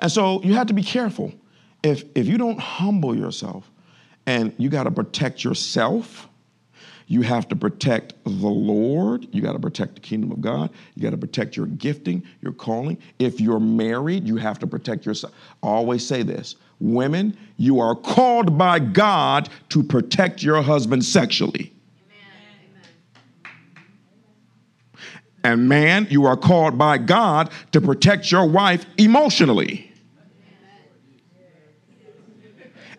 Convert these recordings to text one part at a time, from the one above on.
And so you have to be careful. If, if you don't humble yourself and you got to protect yourself, you have to protect the Lord. You got to protect the kingdom of God. You got to protect your gifting, your calling. If you're married, you have to protect yourself. I always say this women, you are called by God to protect your husband sexually. Amen. And man, you are called by God to protect your wife emotionally.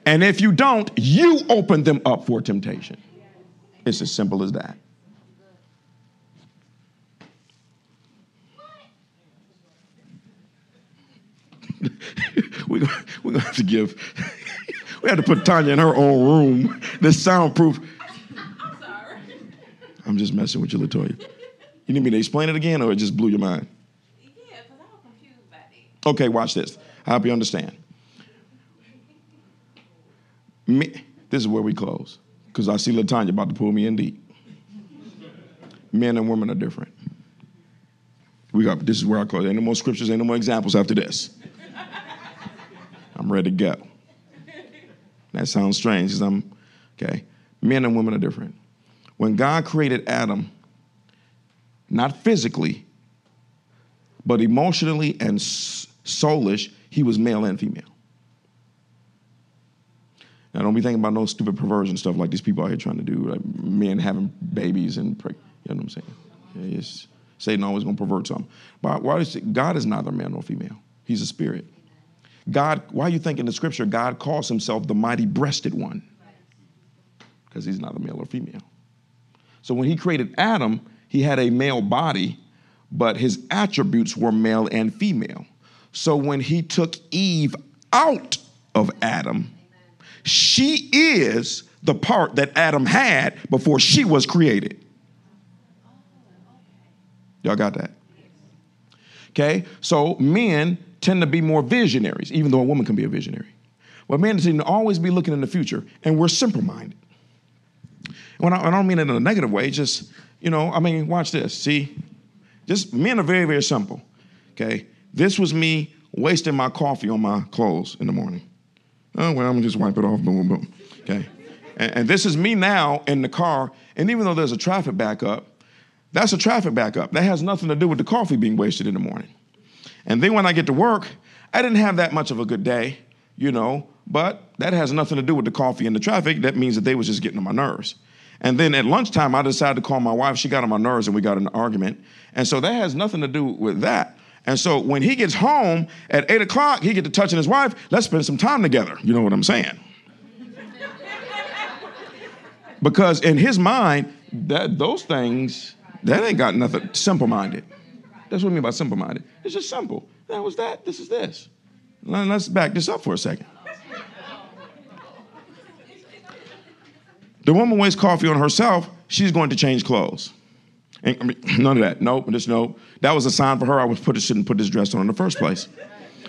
And if you don't, you open them up for temptation. It's as simple as that. we're gonna have to give, we had to put Tanya in her own room. This soundproof. I'm sorry. I'm just messing with you, Latoya. You need me to explain it again, or it just blew your mind? Yeah, because I was confused by it. Okay, watch this. I hope you understand. Me, this is where we close, because I see Latanya about to pull me in deep. Men and women are different. We got this is where I close. Ain't no more scriptures, ain't no more examples after this. I'm ready to go. That sounds strange, because I'm okay. Men and women are different. When God created Adam, not physically, but emotionally and soulish, he was male and female. Now, don't be thinking about no stupid perversion stuff like these people out here trying to do, like men having babies and, you know what I'm saying? Yeah, Satan always gonna pervert something. But why is it, God is neither male nor female. He's a spirit. God, why you think in the scripture God calls himself the mighty breasted one? Because he's a male or female. So when he created Adam, he had a male body, but his attributes were male and female. So when he took Eve out of Adam, she is the part that Adam had before she was created. Y'all got that? Okay, so men tend to be more visionaries, even though a woman can be a visionary. But men tend to always be looking in the future, and we're simple minded. When I, I don't mean it in a negative way, just you know, I mean, watch this. See, just men are very, very simple. Okay, this was me wasting my coffee on my clothes in the morning. Oh well, I'm gonna just wipe it off. Boom, boom, boom. Okay, and, and this is me now in the car. And even though there's a traffic backup, that's a traffic backup. That has nothing to do with the coffee being wasted in the morning. And then when I get to work, I didn't have that much of a good day, you know, but that has nothing to do with the coffee and the traffic. That means that they was just getting on my nerves. And then at lunchtime, I decided to call my wife. She got on my nerves and we got an argument. And so that has nothing to do with that. And so when he gets home at eight o'clock, he get to touching his wife. Let's spend some time together. You know what I'm saying? because in his mind, that those things that ain't got nothing. Simple minded. That's what I mean by simple minded. It's just simple. That was that. This is this. Let's back this up for a second. The woman wastes coffee on herself, she's going to change clothes. And, I mean, none of that. Nope, just no. That was a sign for her I was put, shouldn't put this dress on in the first place.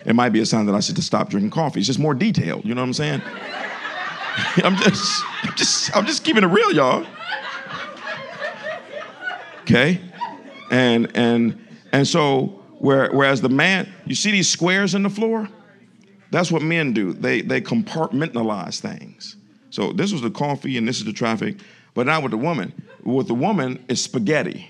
It might be a sign that I should to stop drinking coffee. It's just more detailed. You know what I'm saying? I'm just, I'm just, I'm just keeping it real, y'all. Okay, and and and so where, whereas the man, you see these squares in the floor. That's what men do. They they compartmentalize things. So this was the coffee and this is the traffic, but not with the woman. With the woman, it's spaghetti.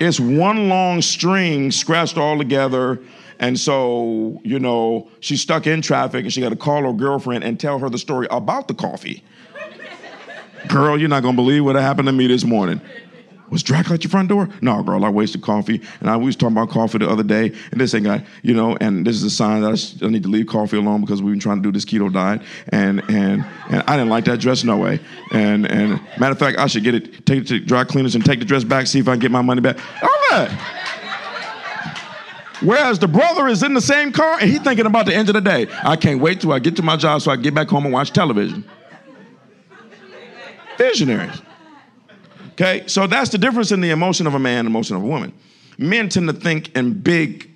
It's one long string scratched all together. And so, you know, she's stuck in traffic and she got to call her girlfriend and tell her the story about the coffee. Girl, you're not going to believe what happened to me this morning. Was Dracula at your front door? No, girl, I wasted coffee. And I was talking about coffee the other day, and this ain't got, you know, and this is a sign that I, sh- I, need to leave coffee alone because we've been trying to do this keto diet. And and and I didn't like that dress no way. And and matter of fact, I should get it, take it to dry cleaners and take the dress back, see if I can get my money back. All right. Whereas the brother is in the same car and he's thinking about the end of the day. I can't wait till I get to my job so I get back home and watch television. Visionaries. Okay, so that's the difference in the emotion of a man and emotion of a woman. Men tend to think in big.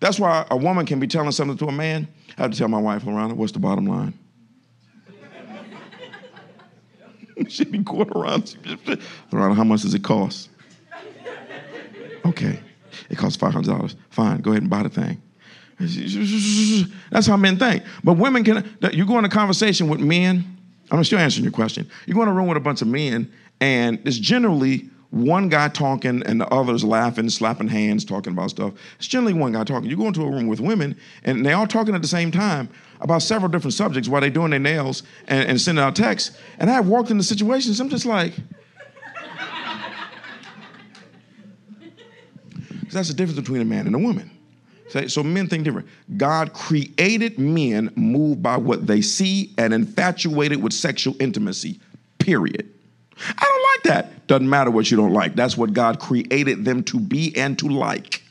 That's why a woman can be telling something to a man. I have to tell my wife, Lorana, what's the bottom line? She'd be going around. Lorana, how much does it cost? Okay, it costs $500. Fine, go ahead and buy the thing. That's how men think. But women can, you go in a conversation with men, I'm still answering your question. You go in a room with a bunch of men, and it's generally one guy talking and the others laughing, slapping hands, talking about stuff. It's generally one guy talking. You go into a room with women, and they're all talking at the same time about several different subjects while they're doing their nails and, and sending out texts. And I have walked into situations, I'm just like, that's the difference between a man and a woman. So men think different. God created men moved by what they see and infatuated with sexual intimacy, period. I don't like that. Doesn't matter what you don't like. That's what God created them to be and to like.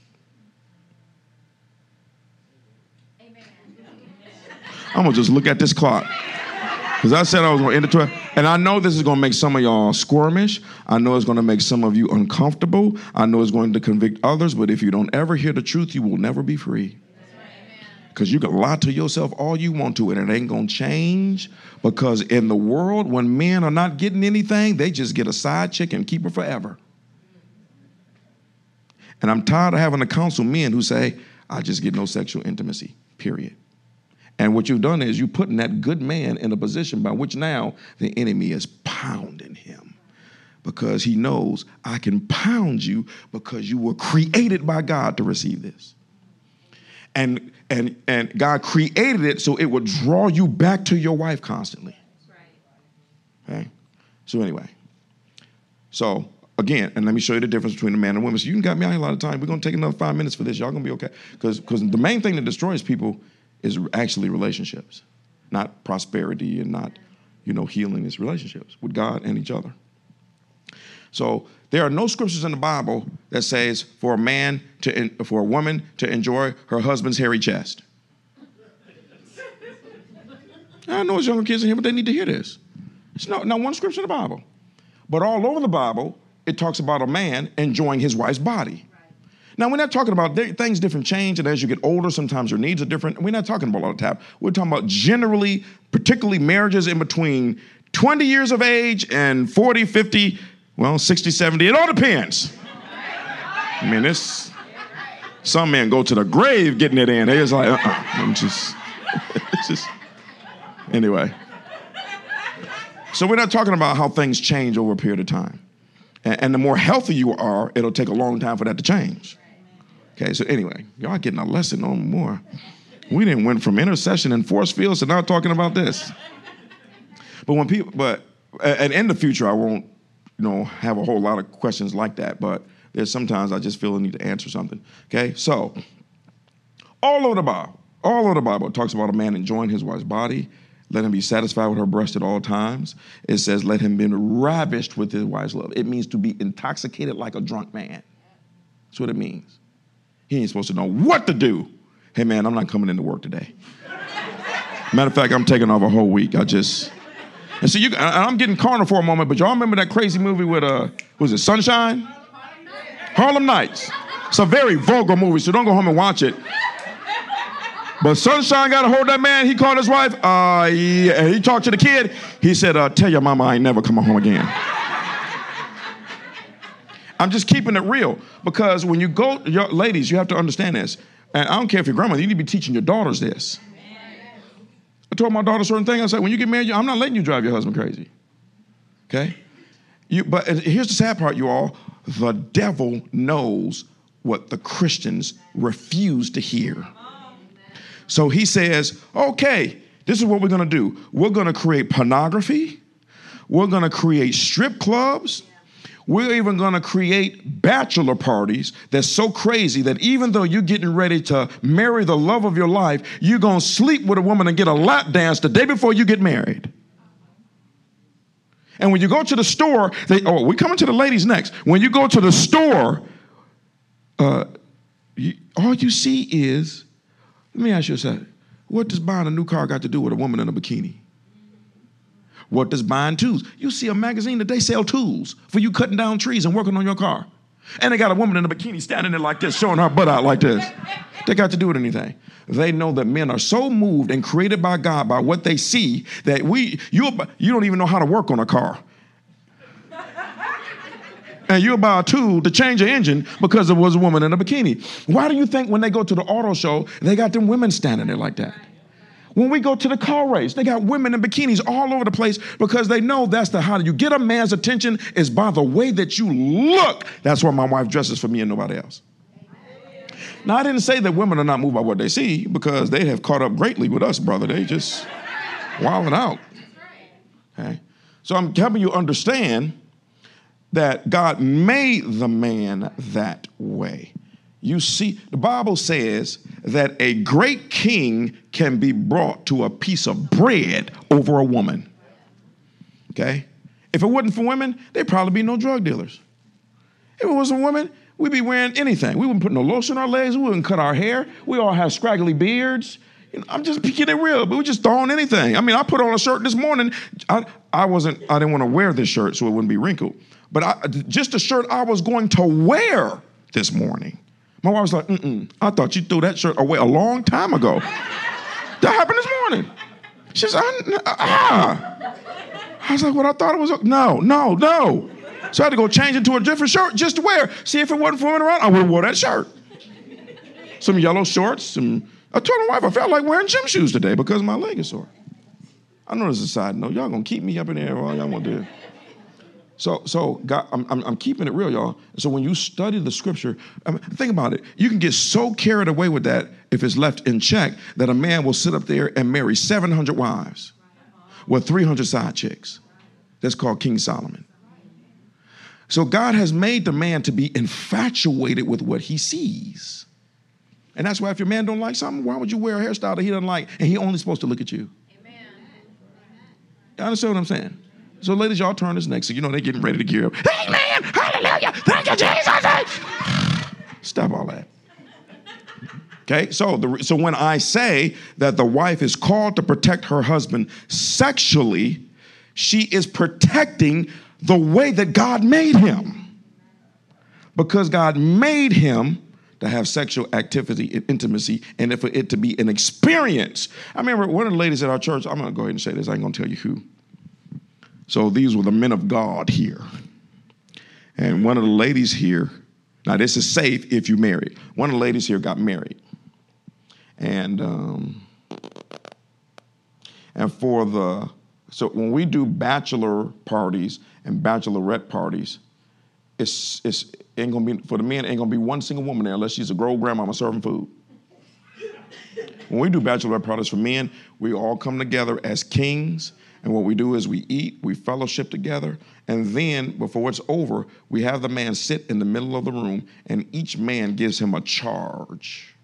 Amen. I'm gonna just look at this clock. Because I said I was gonna end it 12. And I know this is gonna make some of y'all squirmish. I know it's gonna make some of you uncomfortable. I know it's going to convict others, but if you don't ever hear the truth, you will never be free. Because you can lie to yourself all you want to, and it ain't gonna change. Because in the world, when men are not getting anything, they just get a side chick and keep her forever. And I'm tired of having to counsel men who say, I just get no sexual intimacy, period. And what you've done is you're putting that good man in a position by which now the enemy is pounding him because he knows I can pound you because you were created by God to receive this. And and and God created it so it would draw you back to your wife constantly. Okay? So anyway. So again, and let me show you the difference between a man and a woman. So you can got me out here a lot of time. We're gonna take another five minutes for this. Y'all gonna be okay. Because because the main thing that destroys people is actually relationships, not prosperity and not, you know, healing. It's relationships with God and each other. So there are no scriptures in the Bible that says for a man to for a woman to enjoy her husband's hairy chest. I know it's younger kids in here, but they need to hear this. It's not, not one scripture in the Bible. But all over the Bible, it talks about a man enjoying his wife's body. Now, we're not talking about things different change, and as you get older, sometimes your needs are different. We're not talking about all the time. We're talking about generally, particularly marriages in between 20 years of age and 40, 50, well, 60, 70. It all depends. I mean, this, some men go to the grave getting it in. They just like, uh-uh. I'm just, just, anyway. So we're not talking about how things change over a period of time. And, and the more healthy you are, it'll take a long time for that to change. Okay, so anyway, y'all getting a lesson on more. We didn't went from intercession and force fields to now talking about this. But when people, but and in the future, I won't, know, have a whole lot of questions like that. But there's sometimes I just feel the need to answer something. Okay, so all over the Bible, all over the Bible, it talks about a man enjoying his wife's body. Let him be satisfied with her breast at all times. It says, let him be ravished with his wife's love. It means to be intoxicated like a drunk man. That's what it means. He ain't supposed to know what to do. Hey, man, I'm not coming into work today. Matter of fact, I'm taking off a whole week. I just. And so you, I'm getting carnal for a moment, but y'all remember that crazy movie with, uh, was it Sunshine? Harlem Nights. It's a very vulgar movie, so don't go home and watch it. But Sunshine got a hold of that man. He called his wife. Uh, he, he talked to the kid. He said, uh, "Tell your mama I ain't never coming home again." I'm just keeping it real because when you go, ladies, you have to understand this. And I don't care if you're grandmother, you need to be teaching your daughters this. I told my daughter certain things. I said, when you get married, I'm not letting you drive your husband crazy. Okay? You, but here's the sad part, you all. The devil knows what the Christians refuse to hear. So he says, okay, this is what we're gonna do. We're gonna create pornography, we're gonna create strip clubs, we're even going to create bachelor parties that's so crazy that even though you're getting ready to marry the love of your life, you're going to sleep with a woman and get a lap dance the day before you get married. And when you go to the store, they, oh, we're coming to the ladies next. When you go to the store, uh, you, all you see is, let me ask you a second. What does buying a new car got to do with a woman in a bikini? What does buying tools? You see a magazine that they sell tools for you cutting down trees and working on your car. And they got a woman in a bikini standing there like this, showing her butt out like this. They got to do with anything. They know that men are so moved and created by God by what they see that we you you don't even know how to work on a car. and you buy a tool to change an engine because there was a woman in a bikini. Why do you think when they go to the auto show, they got them women standing there like that? When we go to the car race, they got women in bikinis all over the place because they know that's the how you get a man's attention is by the way that you look. That's why my wife dresses for me and nobody else. Now, I didn't say that women are not moved by what they see because they have caught up greatly with us, brother. They just wilding out. Okay? So I'm helping you understand that God made the man that way. You see, the Bible says that a great king can be brought to a piece of bread over a woman. Okay? If it wasn't for women, there'd probably be no drug dealers. If it wasn't women, we'd be wearing anything. We wouldn't put no lotion on our legs. We wouldn't cut our hair. We all have scraggly beards. You know, I'm just picking it real, but we just throwing anything. I mean, I put on a shirt this morning. I, I wasn't, I didn't want to wear this shirt so it wouldn't be wrinkled. But I, just a shirt I was going to wear this morning. My wife was like, mm-mm, I thought you threw that shirt away a long time ago. that happened this morning. She said, ah. I was like, what I thought it was, no, no, no. So I had to go change into a different shirt just to wear. See if it wasn't for around, I would have wore that shirt. Some yellow shorts, some, I told my wife I felt like wearing gym shoes today because my leg is sore. I know this is a side note. Y'all gonna keep me up in there all y'all want to do. So, so God, I'm, I'm, I'm, keeping it real, y'all. So when you study the scripture, I mean, think about it. You can get so carried away with that if it's left in check that a man will sit up there and marry 700 wives with 300 side chicks. That's called King Solomon. So God has made the man to be infatuated with what he sees. And that's why if your man don't like something, why would you wear a hairstyle that he doesn't like and he only supposed to look at you? Amen. You understand what I'm saying? So, ladies, y'all turn this next. So you know they're getting ready to gear up. Amen. Hallelujah. Thank you, Jesus. Stop all that. Okay, so the, so when I say that the wife is called to protect her husband sexually, she is protecting the way that God made him. Because God made him to have sexual activity and intimacy and for it to be an experience. I remember one of the ladies at our church, I'm gonna go ahead and say this, I ain't gonna tell you who. So these were the men of God here. And one of the ladies here, now this is safe if you married. One of the ladies here got married. And um, and for the so when we do bachelor parties and bachelorette parties, it's it's ain't gonna be for the men ain't gonna be one single woman there unless she's a grown grandmama serving food. When we do bachelorette parties for men, we all come together as kings and what we do is we eat, we fellowship together, and then before it's over, we have the man sit in the middle of the room, and each man gives him a charge.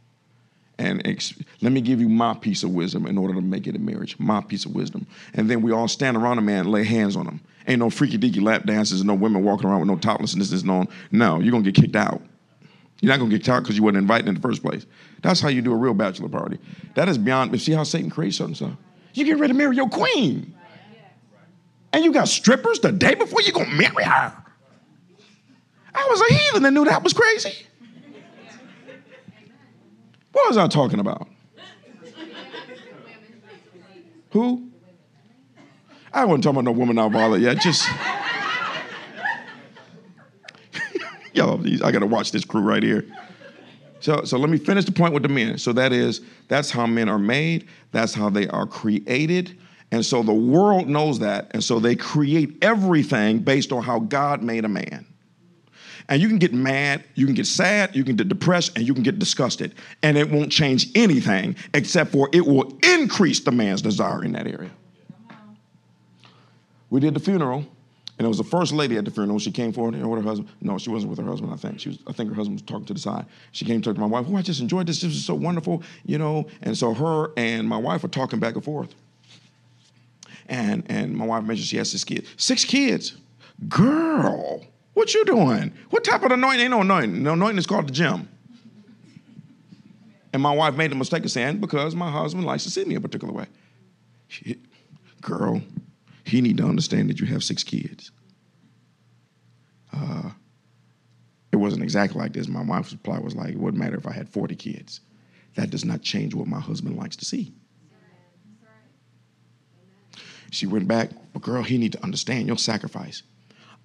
And ex- let me give you my piece of wisdom in order to make it a marriage, my piece of wisdom. And then we all stand around the man and lay hands on him. Ain't no freaky deaky lap dances, no women walking around with no toplessness. Is no, no, you're gonna get kicked out. You're not gonna get kicked out because you weren't invited in the first place. That's how you do a real bachelor party. That is beyond. See how Satan creates something stuff. You get ready to marry your queen. And you got strippers the day before you're gonna marry her. I was a heathen and knew that was crazy. What was I talking about? Who? I wasn't talking about no woman I bothered yet. Just y'all, I gotta watch this crew right here. So, so let me finish the point with the men. So that is, that's how men are made. That's how they are created. And so the world knows that. And so they create everything based on how God made a man. And you can get mad, you can get sad, you can get depressed, and you can get disgusted. And it won't change anything except for it will increase the man's desire in that area. We did the funeral, and it was the first lady at the funeral. She came forward and with her husband. No, she wasn't with her husband, I think. She was, I think her husband was talking to the side. She came to my wife. Oh, I just enjoyed this. This was so wonderful, you know. And so her and my wife were talking back and forth. And, and my wife mentioned she has six kids. Six kids. Girl, what you doing? What type of anointing? Ain't no anointing. No anointing is called the gym. And my wife made the mistake of saying, because my husband likes to see me a particular way. She, girl, he need to understand that you have six kids. Uh, it wasn't exactly like this. My wife's reply was like, it wouldn't matter if I had 40 kids. That does not change what my husband likes to see. She went back, but girl, he need to understand your sacrifice.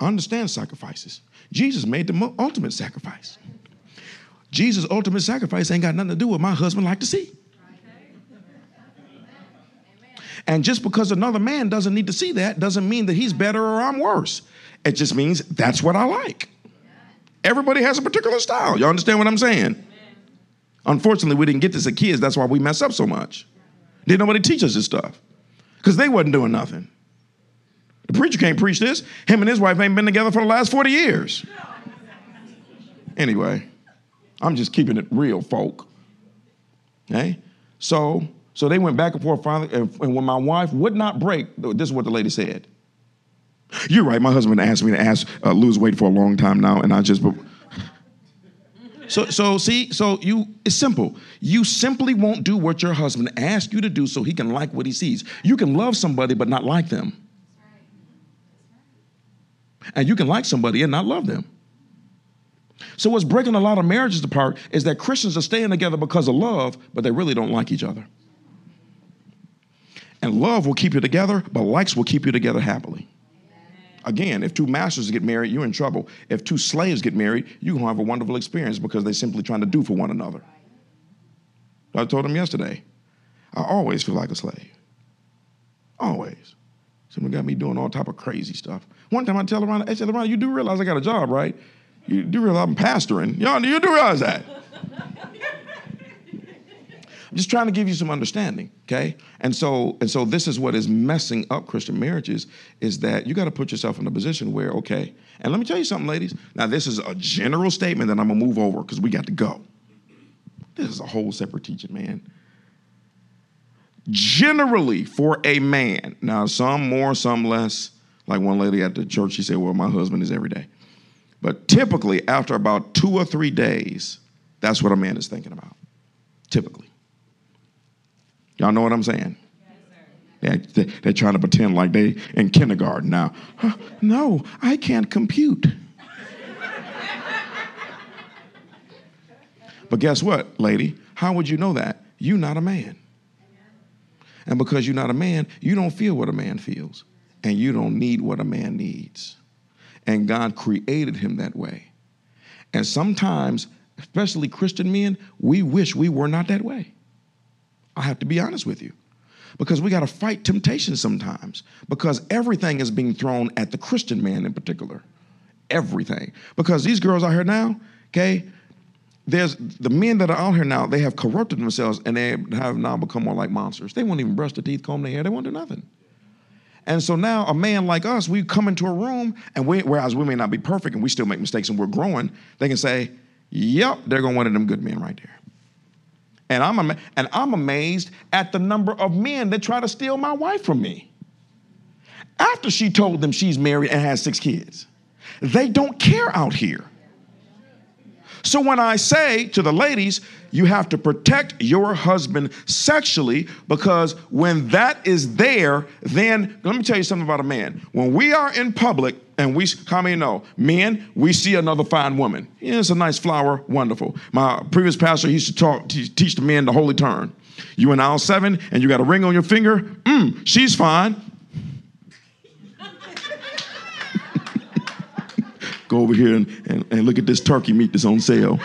understand sacrifices. Jesus made the ultimate sacrifice. Jesus' ultimate sacrifice ain't got nothing to do with my husband like to see. And just because another man doesn't need to see that doesn't mean that he's better or I'm worse. It just means that's what I like. Everybody has a particular style. Y'all understand what I'm saying? Unfortunately, we didn't get this as kids. That's why we mess up so much. Didn't nobody teach us this stuff because they wasn't doing nothing. The preacher can't preach this. Him and his wife ain't been together for the last 40 years. Anyway, I'm just keeping it real, folk. Okay? So, so they went back and forth finally, and, and when my wife would not break, this is what the lady said. You're right. My husband asked me to ask uh, lose weight for a long time now, and I just. So, so see, so you, it's simple. You simply won't do what your husband asks you to do so he can like what he sees. You can love somebody but not like them. And you can like somebody and not love them. So, what's breaking a lot of marriages apart is that Christians are staying together because of love, but they really don't like each other. And love will keep you together, but likes will keep you together happily. Again, if two masters get married, you're in trouble. If two slaves get married, you're going to have a wonderful experience because they're simply trying to do for one another. I told him yesterday, I always feel like a slave. Always. Someone got me doing all type of crazy stuff. One time I tell around, I said, around, you do realize I got a job, right? You do realize I'm pastoring. Y'all, you do realize that. I'm just trying to give you some understanding, okay? And so, and so this is what is messing up Christian marriages is that you got to put yourself in a position where, okay, and let me tell you something, ladies. Now, this is a general statement that I'm gonna move over because we got to go. This is a whole separate teaching, man. Generally, for a man, now some more, some less. Like one lady at the church, she said, Well, my husband is every day. But typically, after about two or three days, that's what a man is thinking about. Typically. Y'all know what I'm saying? They're, they're trying to pretend like they in kindergarten now. Huh, no, I can't compute. but guess what, lady? How would you know that? You're not a man. And because you're not a man, you don't feel what a man feels. And you don't need what a man needs. And God created him that way. And sometimes, especially Christian men, we wish we were not that way. I have to be honest with you. Because we got to fight temptation sometimes. Because everything is being thrown at the Christian man in particular. Everything. Because these girls out here now, okay, there's the men that are out here now, they have corrupted themselves and they have now become more like monsters. They won't even brush their teeth, comb their hair, they won't do nothing. And so now a man like us, we come into a room and we, whereas we may not be perfect and we still make mistakes and we're growing, they can say, yep, they're going to one of them good men right there. And I'm, am- and I'm amazed at the number of men that try to steal my wife from me. After she told them she's married and has six kids, they don't care out here. So when I say to the ladies, you have to protect your husband sexually because when that is there, then let me tell you something about a man. When we are in public and we, how many know, men, we see another fine woman. Yeah, it's a nice flower, wonderful. My previous pastor used to talk, teach the men the holy turn. You in aisle seven and you got a ring on your finger, mm, she's fine. Go over here and, and, and look at this turkey meat that's on sale.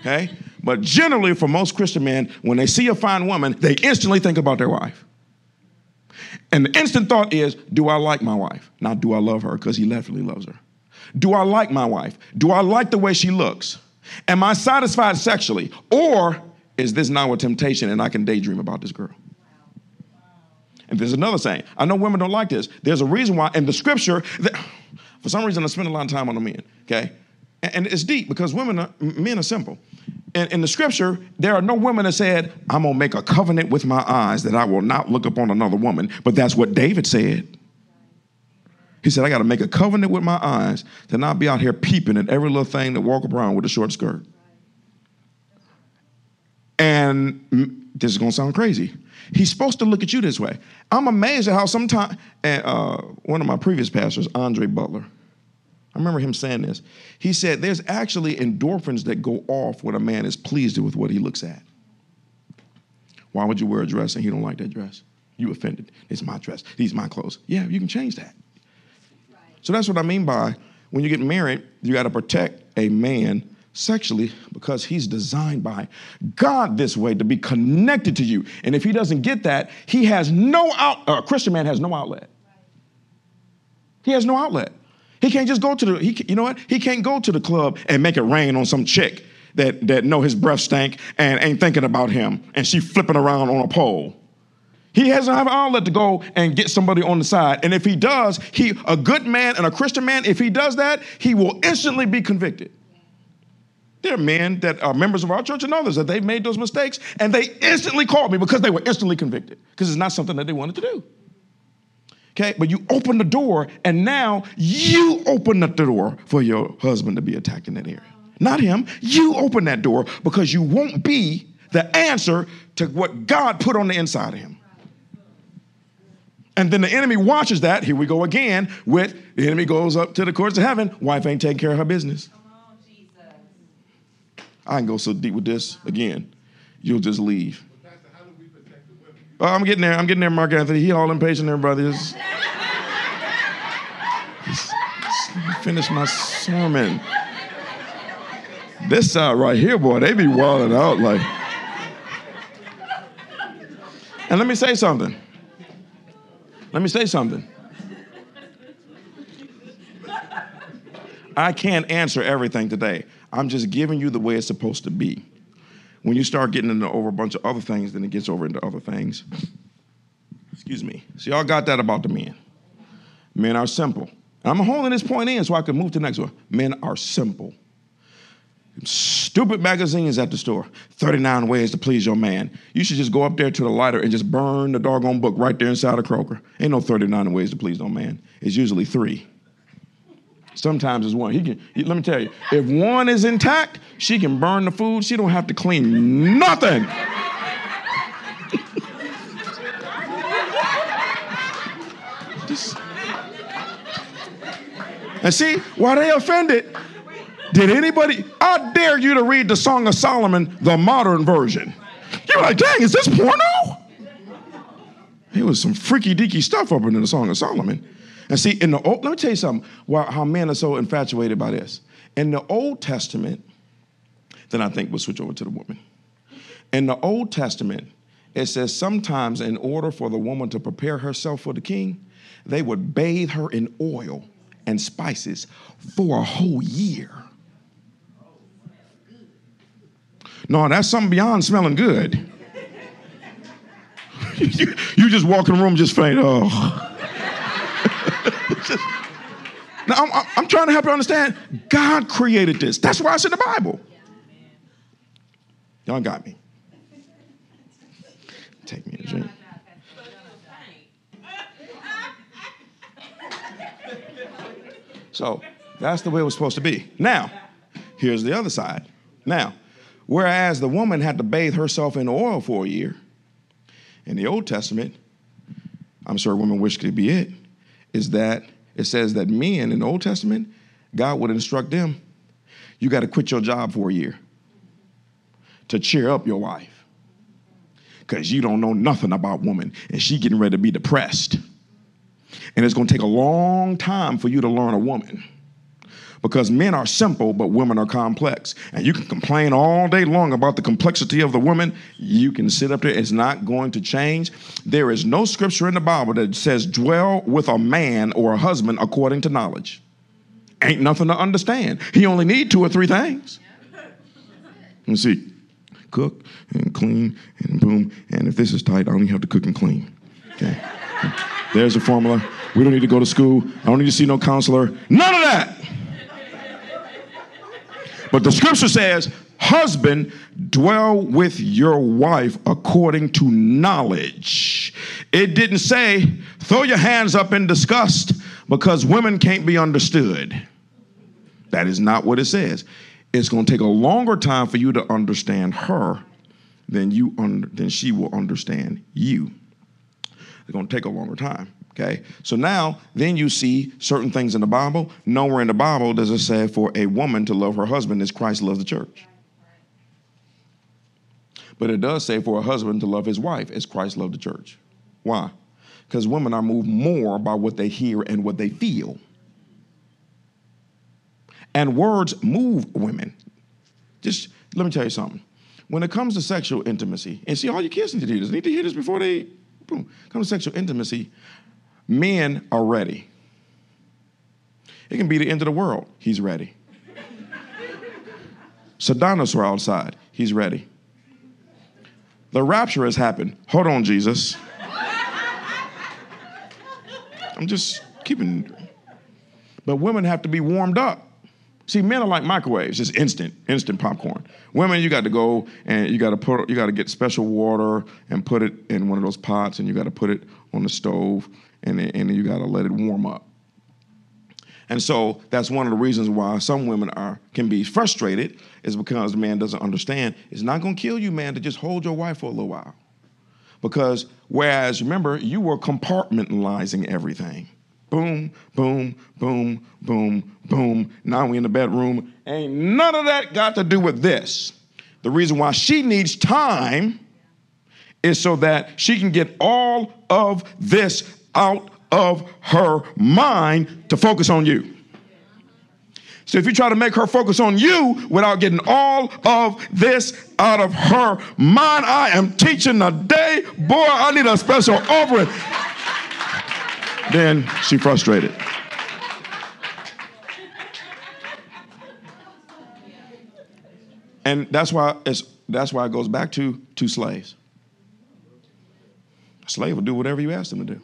Okay? But generally, for most Christian men, when they see a fine woman, they instantly think about their wife. And the instant thought is, do I like my wife? Not do I love her, because he definitely loves her. Do I like my wife? Do I like the way she looks? Am I satisfied sexually? Or is this now a temptation and I can daydream about this girl? And there's another saying. I know women don't like this. There's a reason why in the scripture, that, for some reason, I spend a lot of time on the men, okay? And, and it's deep because women are, men are simple. In, in the scripture, there are no women that said, I'm to make a covenant with my eyes that I will not look upon another woman. But that's what David said. He said, I got to make a covenant with my eyes to not be out here peeping at every little thing that walk around with a short skirt. And this is going to sound crazy. He's supposed to look at you this way. I'm amazed at how sometimes, uh, one of my previous pastors, Andre Butler, I remember him saying this. He said, There's actually endorphins that go off when a man is pleased with what he looks at. Why would you wear a dress and he don't like that dress? You offended. It's my dress. These my clothes. Yeah, you can change that. So that's what I mean by when you get married, you got to protect a man sexually because he's designed by God this way to be connected to you. And if he doesn't get that, he has no out. A uh, Christian man has no outlet. He has no outlet. He can't just go to the. He, you know what? He can't go to the club and make it rain on some chick that that know his breath stank and ain't thinking about him, and she flipping around on a pole. He hasn't have an outlet to go and get somebody on the side. And if he does, he a good man and a Christian man, if he does that, he will instantly be convicted. There are men that are members of our church and others that they've made those mistakes and they instantly called me because they were instantly convicted because it's not something that they wanted to do. Okay, but you open the door and now you open the door for your husband to be attacked in that area. Not him. You open that door because you won't be the answer to what God put on the inside of him. And then the enemy watches that. Here we go again with the enemy goes up to the courts of heaven. Wife ain't taking care of her business. I can go so deep with this again. You'll just leave. Oh, I'm getting there. I'm getting there, Mark Anthony. He all impatient there, brothers. finish my sermon. This side right here, boy, they be wilding out like. And let me say something. Let me say something. I can't answer everything today. I'm just giving you the way it's supposed to be. When you start getting into over a bunch of other things, then it gets over into other things. Excuse me. So y'all got that about the men. Men are simple. I'm holding this point in so I can move to the next one. Men are simple. Stupid magazines at the store. 39 ways to please your man. You should just go up there to the lighter and just burn the doggone book right there inside of Kroger. Ain't no 39 ways to please no man. It's usually three. Sometimes it's one. He can. He, let me tell you, if one is intact, she can burn the food. She don't have to clean nothing. And see why they offended did anybody? I dare you to read the Song of Solomon, the modern version. You're like, dang, is this porno? It was some freaky deaky stuff up in the Song of Solomon. And see, in the old, let me tell you something. Why, how men are so infatuated by this. In the Old Testament, then I think we'll switch over to the woman. In the Old Testament, it says sometimes in order for the woman to prepare herself for the king, they would bathe her in oil and spices for a whole year. No, that's something beyond smelling good. you, you, just walk in the room just faint. Oh. Just, now, I'm, I'm trying to help you understand God created this. That's why it's in the Bible. Y'all got me. Take me a drink. So that's the way it was supposed to be. Now, here's the other side. Now, Whereas the woman had to bathe herself in oil for a year. In the Old Testament, I'm sure women wish could be it, is that it says that men in the Old Testament, God would instruct them, you got to quit your job for a year to cheer up your wife. Because you don't know nothing about woman, and she getting ready to be depressed. And it's going to take a long time for you to learn a woman because men are simple, but women are complex. And you can complain all day long about the complexity of the woman. You can sit up there, it's not going to change. There is no scripture in the Bible that says, dwell with a man or a husband according to knowledge. Ain't nothing to understand. He only need two or three things. Let's see. Cook and clean and boom. And if this is tight, I only have to cook and clean. Okay. There's a formula. We don't need to go to school. I don't need to see no counselor. None of that. But the scripture says, Husband, dwell with your wife according to knowledge. It didn't say, throw your hands up in disgust because women can't be understood. That is not what it says. It's going to take a longer time for you to understand her than you than she will understand you. It's going to take a longer time. Okay, so now then you see certain things in the Bible. Nowhere in the Bible does it say for a woman to love her husband as Christ loves the church. But it does say for a husband to love his wife as Christ loved the church. Why? Because women are moved more by what they hear and what they feel. And words move women. Just let me tell you something. When it comes to sexual intimacy, and see, all your kids need to hear this. Need to hear this before they boom. Come to sexual intimacy. Men are ready. It can be the end of the world. He's ready. A dinosaur outside. He's ready. The rapture has happened. Hold on, Jesus. I'm just keeping. But women have to be warmed up. See, men are like microwaves, just instant, instant popcorn. Women, you got to go and you got to put, you got to get special water and put it in one of those pots, and you got to put it on the stove, and and you got to let it warm up. And so that's one of the reasons why some women are can be frustrated is because the man doesn't understand. It's not going to kill you, man, to just hold your wife for a little while. Because whereas remember, you were compartmentalizing everything. Boom, boom, boom, boom, boom. Now we in the bedroom. Ain't none of that got to do with this. The reason why she needs time is so that she can get all of this out of her mind to focus on you. So if you try to make her focus on you without getting all of this out of her mind, I am teaching the day. Boy, I need a special offering. then she frustrated. And that's why it's that's why it goes back to two slaves. A slave will do whatever you ask them to do.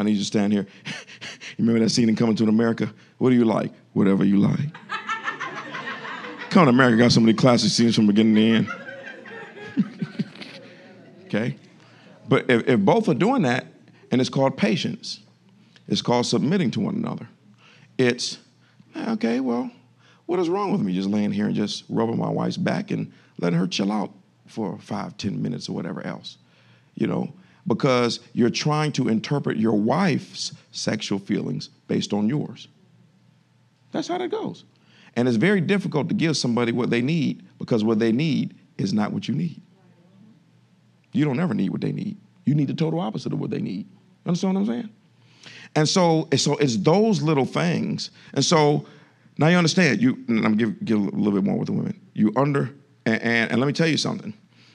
I need you to stand here. you remember that scene in Coming to America? What do you like? Whatever you like. Coming to America got so many classic scenes from beginning to end. okay? But if, if both are doing that, and it's called patience, it's called submitting to one another. It's, okay, well, what is wrong with me just laying here and just rubbing my wife's back and letting her chill out for five, ten minutes or whatever else? You know, because you're trying to interpret your wife's sexual feelings based on yours. That's how that goes. And it's very difficult to give somebody what they need because what they need is not what you need. You don't ever need what they need. You need the total opposite of what they need. Understand what I'm saying? And so, so it's those little things. And so now you understand. You, I'm going give, give a little bit more with the women. You under, and, and, and let me tell you something.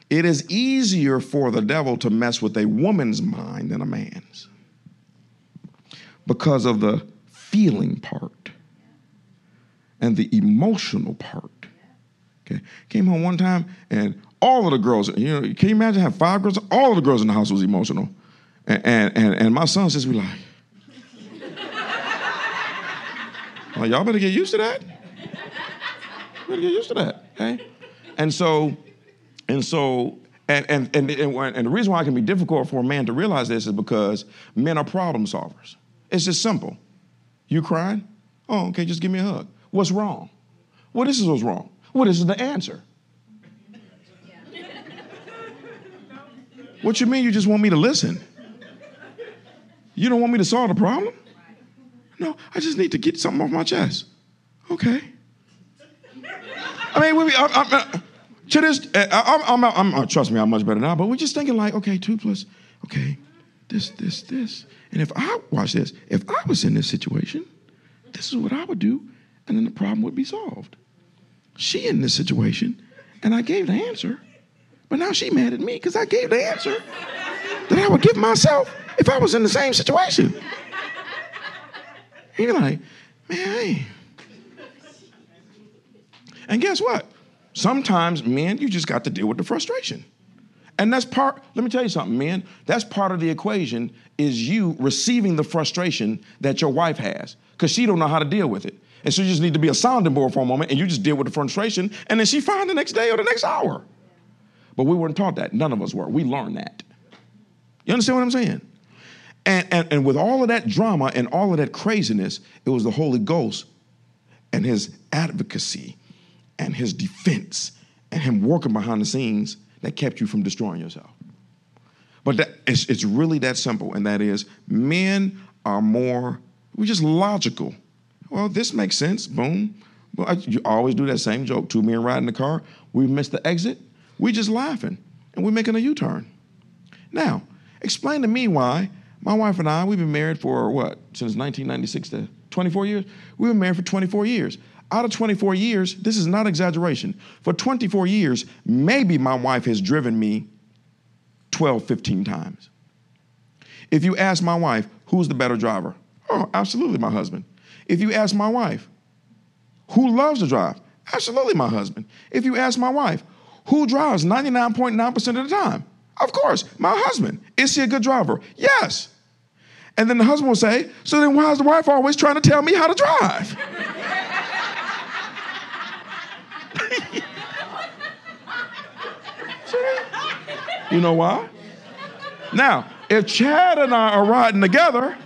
It is easier for the devil to mess with a woman's mind than a man's because of the feeling part and the emotional part. Okay, came home one time and all of the girls, you know, can you imagine have five girls? All of the girls in the house was emotional, and and and, and my son says we like, well, y'all better get used to that. Better get used to that, okay? And so and so, and, and, and, and, the reason why it can be difficult for a man to realize this is because men are problem solvers. It's just simple. You crying? Oh, okay, just give me a hug. What's wrong? Well, this is what's wrong. Well, this is the answer. What you mean you just want me to listen? You don't want me to solve the problem? No, I just need to get something off my chest. Okay. I mean, we, I, I, to this, uh, I'm, I'm, I'm, I'm, trust me, I'm much better now, but we're just thinking like, okay, two plus, okay, this, this, this. And if I, watch this, if I was in this situation, this is what I would do, and then the problem would be solved. She in this situation, and I gave the answer, but now she mad at me because I gave the answer that I would give myself if I was in the same situation. And you're like, man. And guess what? Sometimes, men, you just got to deal with the frustration. And that's part, let me tell you something, men, that's part of the equation is you receiving the frustration that your wife has because she don't know how to deal with it. And so you just need to be a sounding board for a moment and you just deal with the frustration and then she fine the next day or the next hour. But we weren't taught that. None of us were. We learned that. You understand what I'm saying? And, and, and with all of that drama and all of that craziness, it was the Holy Ghost and his advocacy and his defense and him working behind the scenes that kept you from destroying yourself. But that, it's, it's really that simple, and that is men are more, we're just logical. Well, this makes sense. Boom. Well, you always do that same joke. Two men riding the car, we missed the exit. We just laughing and we're making a U turn. Now, Explain to me why my wife and I, we've been married for what, since 1996 to 24 years? We've been married for 24 years. Out of 24 years, this is not exaggeration. For 24 years, maybe my wife has driven me 12, 15 times. If you ask my wife, who's the better driver? Oh, absolutely my husband. If you ask my wife, who loves to drive? Absolutely my husband. If you ask my wife, who drives 99.9% of the time? Of course, my husband. Is he a good driver? Yes. And then the husband will say, So then why is the wife always trying to tell me how to drive? you know why? Now, if Chad and I are riding together,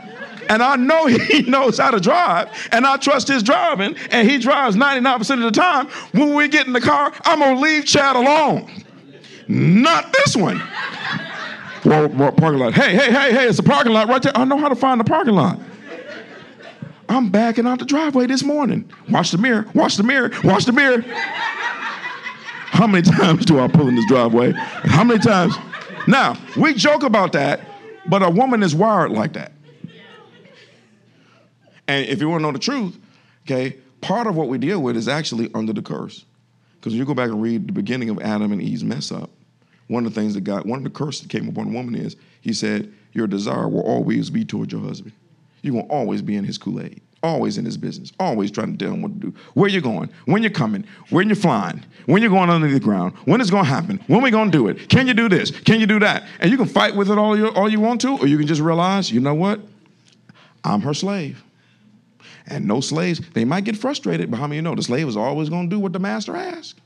and I know he knows how to drive, and I trust his driving, and he drives 99% of the time, when we get in the car, I'm gonna leave Chad alone. Not this one. Parking lot. Hey, hey, hey, hey, it's a parking lot right there. I know how to find the parking lot. I'm backing out the driveway this morning. Watch the mirror, watch the mirror, watch the mirror. How many times do I pull in this driveway? How many times? Now, we joke about that, but a woman is wired like that. And if you want to know the truth, okay, part of what we deal with is actually under the curse. Because when you go back and read the beginning of Adam and Eve's mess up, one of the things that God, one of the curses that came upon woman is, he said, Your desire will always be toward your husband. Going to always be in his Kool Aid, always in his business, always trying to tell him what to do, where you're going, when you're coming, when you're flying, when you're going under the ground, when it's going to happen, when we're going to do it. Can you do this? Can you do that? And you can fight with it all you, all you want to, or you can just realize, you know what? I'm her slave. And no slaves, they might get frustrated, but how many you know the slave is always going to do what the master asks?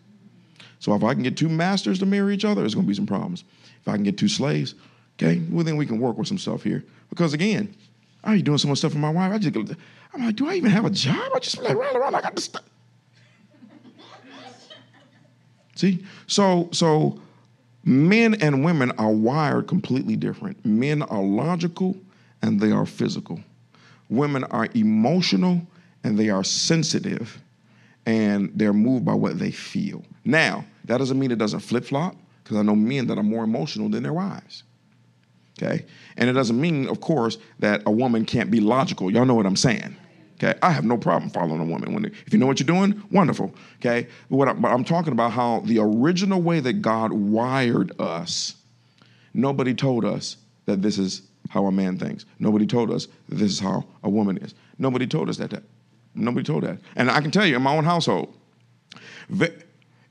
So if I can get two masters to marry each other, there's going to be some problems. If I can get two slaves, okay, well then we can work with some stuff here. Because again, I ain't doing so much stuff for my wife. I just I'm like, do I even have a job? I just like run around. I got to stuff. See, so so men and women are wired completely different. Men are logical and they are physical. Women are emotional and they are sensitive and they're moved by what they feel. Now, that doesn't mean it doesn't flip flop, because I know men that are more emotional than their wives. Okay? And it doesn't mean, of course, that a woman can't be logical. Y'all know what I'm saying. Okay? I have no problem following a woman. When if you know what you're doing, wonderful. Okay? But what I, but I'm talking about how the original way that God wired us, nobody told us that this is how a man thinks. Nobody told us this is how a woman is. Nobody told us that. that. Nobody told that. And I can tell you in my own household,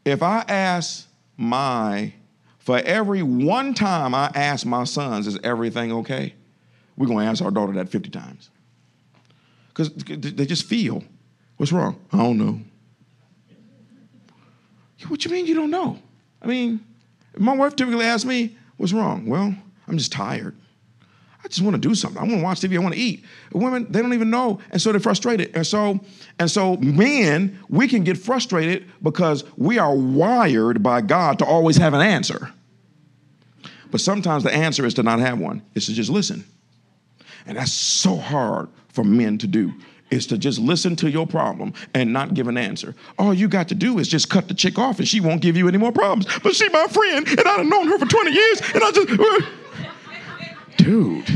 if I ask my, for every one time I ask my sons, is everything okay? We're going to ask our daughter that 50 times. Because they just feel, what's wrong? I don't know. What you mean you don't know? I mean, my wife typically asks me, what's wrong? Well, I'm just tired. I just want to do something. I want to watch TV. I want to eat. Women, they don't even know, and so they're frustrated. And so, and so, men, we can get frustrated because we are wired by God to always have an answer. But sometimes the answer is to not have one. It's to just listen, and that's so hard for men to do. Is to just listen to your problem and not give an answer. All you got to do is just cut the chick off, and she won't give you any more problems. But she my friend, and I've known her for 20 years, and I just. Uh, Dude.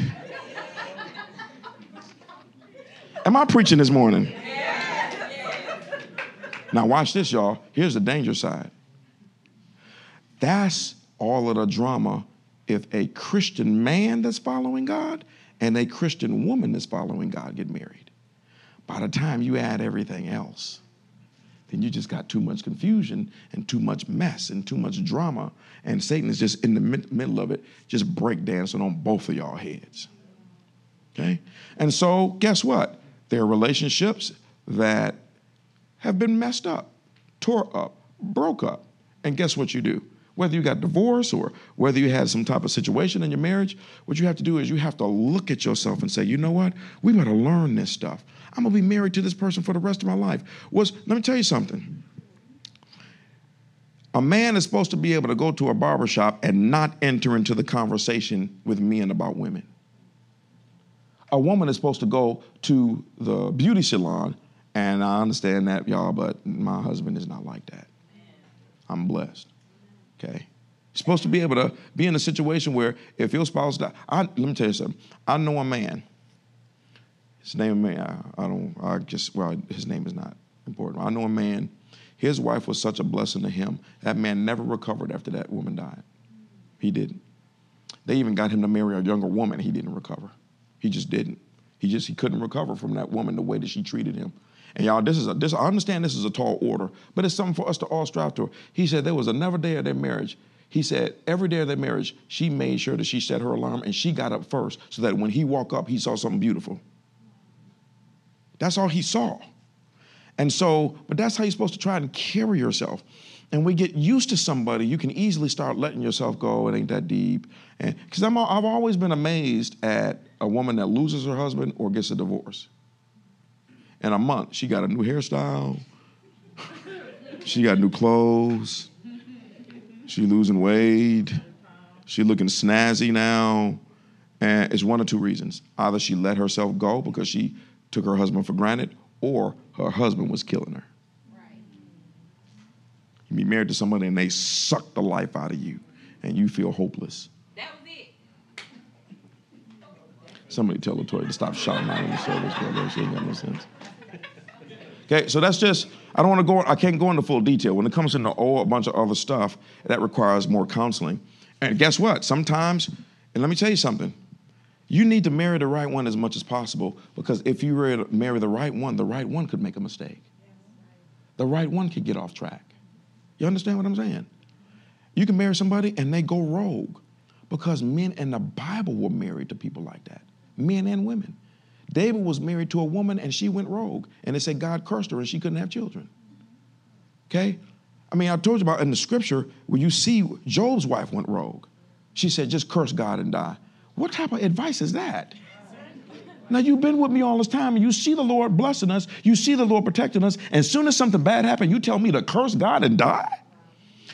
Am I preaching this morning? Now, watch this, y'all. Here's the danger side. That's all of the drama if a Christian man that's following God and a Christian woman that's following God get married. By the time you add everything else, then you just got too much confusion and too much mess and too much drama. And Satan is just in the mid- middle of it, just breakdancing on both of y'all heads. Okay? And so, guess what? There are relationships that have been messed up, tore up, broke up. And guess what you do? Whether you got divorced or whether you had some type of situation in your marriage, what you have to do is you have to look at yourself and say, you know what? We better learn this stuff. I'm gonna be married to this person for the rest of my life. Was let me tell you something. A man is supposed to be able to go to a barbershop and not enter into the conversation with men about women. A woman is supposed to go to the beauty salon, and I understand that, y'all, but my husband is not like that. I'm blessed. Okay? supposed to be able to be in a situation where if your spouse die, I, let me tell you something. I know a man. His name, I, I don't, I just, well, his name is not important. I know a man. His wife was such a blessing to him. That man never recovered after that woman died. He didn't. They even got him to marry a younger woman. He didn't recover. He just didn't. He just he couldn't recover from that woman the way that she treated him. And y'all, this is a this I understand this is a tall order, but it's something for us to all strive to. He said there was another day of their marriage. He said every day of their marriage, she made sure that she set her alarm and she got up first so that when he walked up, he saw something beautiful. That's all he saw. And so, but that's how you're supposed to try and carry yourself. And we get used to somebody, you can easily start letting yourself go. It ain't that deep. And because I've always been amazed at a woman that loses her husband or gets a divorce. In a month, she got a new hairstyle. she got new clothes. She losing weight. She looking snazzy now. And it's one of two reasons. Either she let herself go because she took her husband for granted, or her husband was killing her. Right. You be married to somebody and they suck the life out of you, and you feel hopeless. That was it. Somebody tell Latoya to stop shouting out in the service. She ain't got no sense. Okay, so that's just, I don't want to go, I can't go into full detail. When it comes into all a bunch of other stuff, that requires more counseling. And guess what? Sometimes, and let me tell you something, you need to marry the right one as much as possible because if you were to marry the right one, the right one could make a mistake. The right one could get off track. You understand what I'm saying? You can marry somebody and they go rogue because men in the Bible were married to people like that, men and women. David was married to a woman and she went rogue. And they said God cursed her and she couldn't have children. Okay? I mean, I told you about in the scripture where you see Job's wife went rogue. She said, just curse God and die. What type of advice is that? Now, you've been with me all this time and you see the Lord blessing us, you see the Lord protecting us, and as soon as something bad happens, you tell me to curse God and die?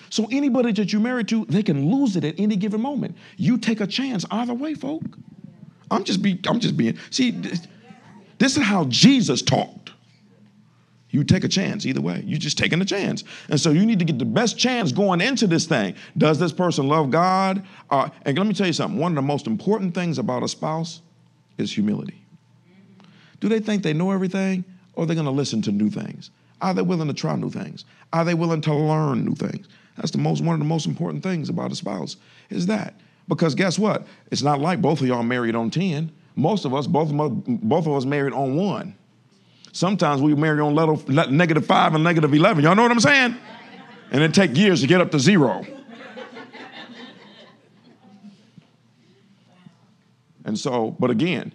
So, anybody that you're married to, they can lose it at any given moment. You take a chance either way, folk. I'm just be I'm just being see this, this is how Jesus talked. You take a chance either way. You're just taking a chance. And so you need to get the best chance going into this thing. Does this person love God? Uh, and let me tell you something. One of the most important things about a spouse is humility. Do they think they know everything or are they going to listen to new things? Are they willing to try new things? Are they willing to learn new things? That's the most one of the most important things about a spouse is that. Because guess what? It's not like both of y'all married on 10. Most of us, both of us, both of us married on one. Sometimes we marry on negative five and negative 11. Y'all know what I'm saying? And it take years to get up to zero. And so, but again,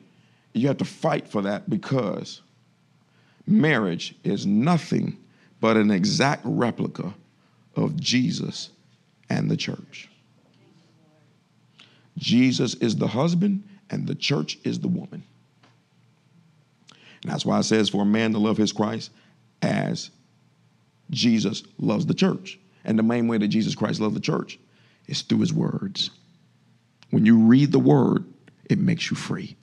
you have to fight for that because marriage is nothing but an exact replica of Jesus and the church. Jesus is the husband and the church is the woman. And that's why it says for a man to love his Christ as Jesus loves the church. And the main way that Jesus Christ loved the church is through his words. When you read the word, it makes you free.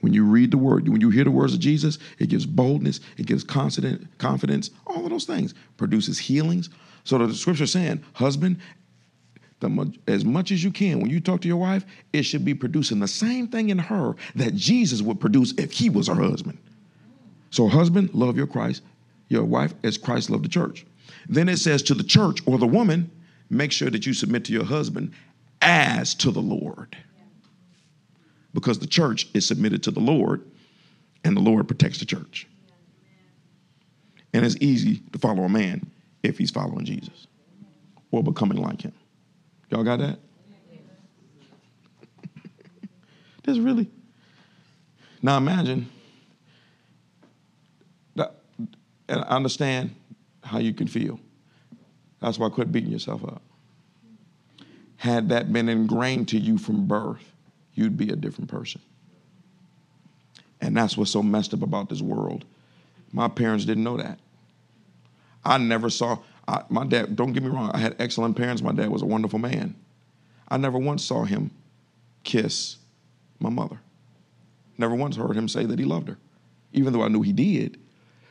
When you read the word, when you hear the words of Jesus, it gives boldness, it gives confidence, confidence, all of those things, produces healings. So the scripture saying, husband, the, as much as you can, when you talk to your wife, it should be producing the same thing in her that Jesus would produce if he was her husband. So, husband, love your Christ, your wife as Christ loved the church. Then it says to the church or the woman, make sure that you submit to your husband as to the Lord. Because the church is submitted to the Lord and the Lord protects the church. And it's easy to follow a man if he's following Jesus or becoming like him. Y'all got that? This really. Now imagine that, and I understand how you can feel. That's why I quit beating yourself up. Had that been ingrained to you from birth, you'd be a different person. And that's what's so messed up about this world. My parents didn't know that. I never saw, I, my dad, don't get me wrong, I had excellent parents. My dad was a wonderful man. I never once saw him kiss my mother. Never once heard him say that he loved her, even though I knew he did.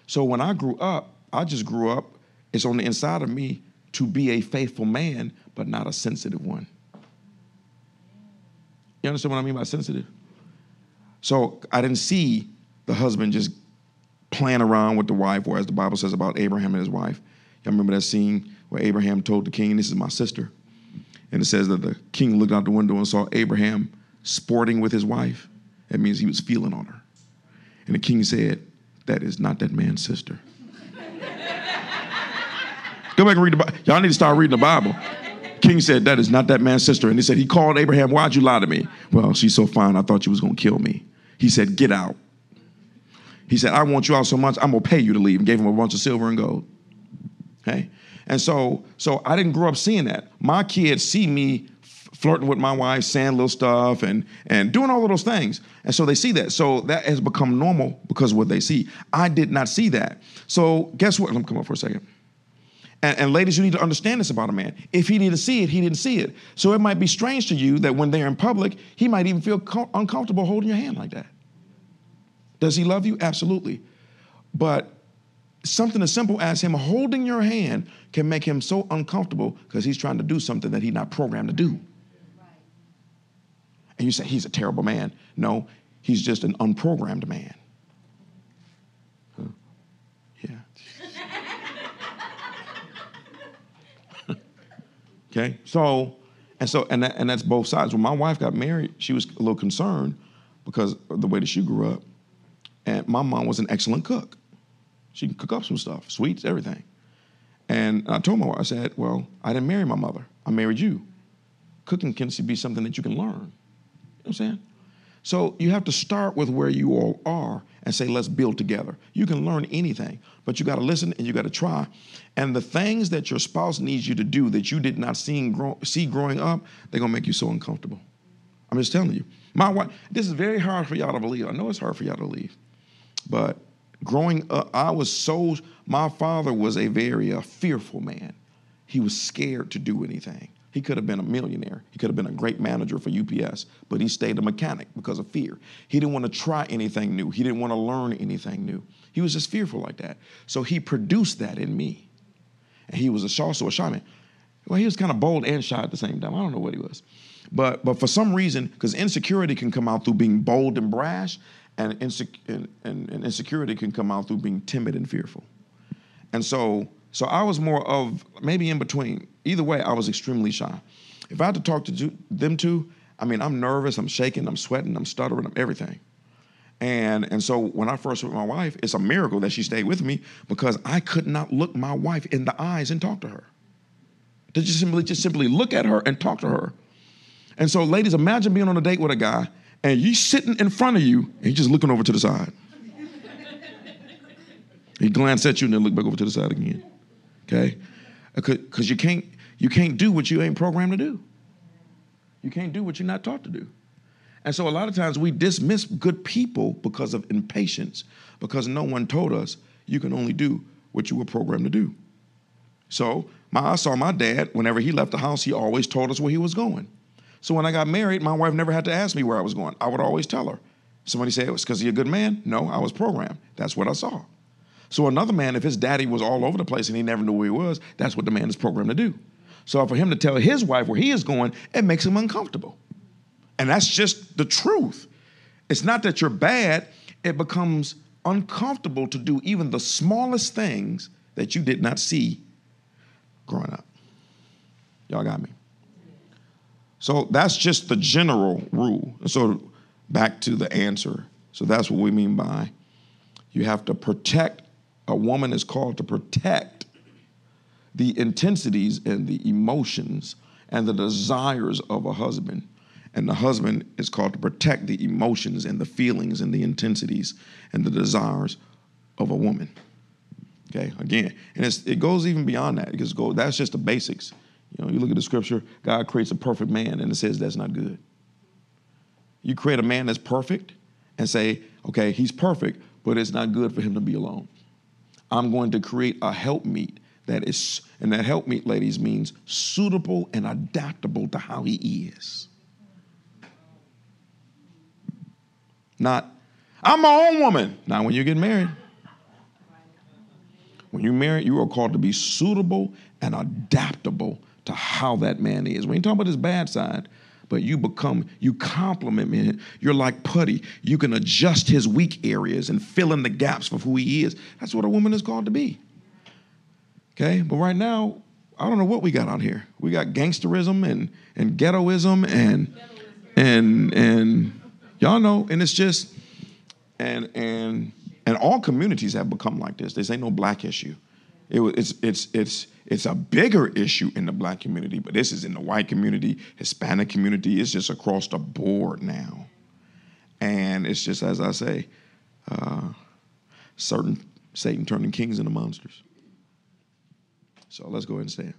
So when I grew up, I just grew up, it's on the inside of me to be a faithful man, but not a sensitive one. You understand what I mean by sensitive? So I didn't see the husband just playing around with the wife, or as the Bible says about Abraham and his wife. Y'all remember that scene where Abraham told the king, This is my sister. And it says that the king looked out the window and saw Abraham sporting with his wife. That means he was feeling on her. And the king said, That is not that man's sister. Go back and read the Bible. Y'all need to start reading the Bible. King said, That is not that man's sister. And he said, He called Abraham, Why'd you lie to me? Well, she's so fine, I thought you was to kill me. He said, Get out. He said, I want you out so much, I'm to pay you to leave. And gave him a bunch of silver and gold. Okay? And so, so I didn't grow up seeing that. My kids see me flirting with my wife, saying little stuff, and and doing all of those things. And so they see that. So that has become normal because of what they see. I did not see that. So guess what? Let me come up for a second. And, and, ladies, you need to understand this about a man. If he didn't see it, he didn't see it. So it might be strange to you that when they're in public, he might even feel co- uncomfortable holding your hand like that. Does he love you? Absolutely. But something as simple as him holding your hand can make him so uncomfortable because he's trying to do something that he's not programmed to do. And you say, he's a terrible man. No, he's just an unprogrammed man. Huh? Yeah. okay, so, and so, and, that, and that's both sides. When my wife got married, she was a little concerned because of the way that she grew up. And my mom was an excellent cook. She can cook up some stuff, sweets, everything. And I told my wife, I said, Well, I didn't marry my mother. I married you. Cooking can be something that you can learn. I'm saying? So you have to start with where you all are and say, let's build together. You can learn anything, but you got to listen and you got to try. And the things that your spouse needs you to do that you did not see, grow, see growing up, they're going to make you so uncomfortable. I'm just telling you. My wife, this is very hard for y'all to believe. I know it's hard for y'all to believe. But growing up, I was so, my father was a very uh, fearful man. He was scared to do anything. He could have been a millionaire. He could have been a great manager for UPS, but he stayed a mechanic because of fear. He didn't want to try anything new. He didn't want to learn anything new. He was just fearful like that. So he produced that in me. And he was a, also a shy man. Well, he was kind of bold and shy at the same time. I don't know what he was. But, but for some reason, because insecurity can come out through being bold and brash, and, insec- and, and, and insecurity can come out through being timid and fearful. And so, so I was more of maybe in between. Either way, I was extremely shy. If I had to talk to them two, I mean, I'm nervous, I'm shaking, I'm sweating, I'm stuttering, I'm everything. And, and so when I first met my wife, it's a miracle that she stayed with me because I could not look my wife in the eyes and talk to her. To just simply, just simply look at her and talk to her. And so, ladies, imagine being on a date with a guy and you sitting in front of you and he's just looking over to the side. he glanced at you and then looked back over to the side again. Okay? Uh, because you can't you can't do what you ain't programmed to do. You can't do what you're not taught to do. And so a lot of times we dismiss good people because of impatience, because no one told us you can only do what you were programmed to do. So my, I saw my dad, whenever he left the house, he always told us where he was going. So when I got married, my wife never had to ask me where I was going. I would always tell her. Somebody say it was because he's a good man? No, I was programmed. That's what I saw. So another man, if his daddy was all over the place and he never knew where he was, that's what the man is programmed to do. So for him to tell his wife where he is going, it makes him uncomfortable. And that's just the truth. It's not that you're bad, it becomes uncomfortable to do even the smallest things that you did not see growing up. Y'all got me? So that's just the general rule. So back to the answer. So that's what we mean by you have to protect, a woman is called to protect the intensities and the emotions and the desires of a husband. And the husband is called to protect the emotions and the feelings and the intensities and the desires of a woman. Okay, again, and it goes even beyond that. Because go, that's just the basics. You know, you look at the scripture, God creates a perfect man, and it says that's not good. You create a man that's perfect and say, okay, he's perfect, but it's not good for him to be alone. I'm going to create a helpmeet that is, and that helpmeet, ladies, means suitable and adaptable to how he is. Not, I'm my own woman. Not when you get married. When you marry, you are called to be suitable and adaptable to how that man is. We ain't talking about his bad side, but you become, you complement me. You're like putty. You can adjust his weak areas and fill in the gaps for who he is. That's what a woman is called to be. Okay? But right now, I don't know what we got out here. We got gangsterism and, and ghettoism and and and y'all know, and it's just and and and all communities have become like this. This ain't no black issue. It, it's it's it's it's a bigger issue in the black community, but this is in the white community, Hispanic community. It's just across the board now, and it's just as I say, uh, certain Satan turning kings into monsters. So let's go ahead and stand.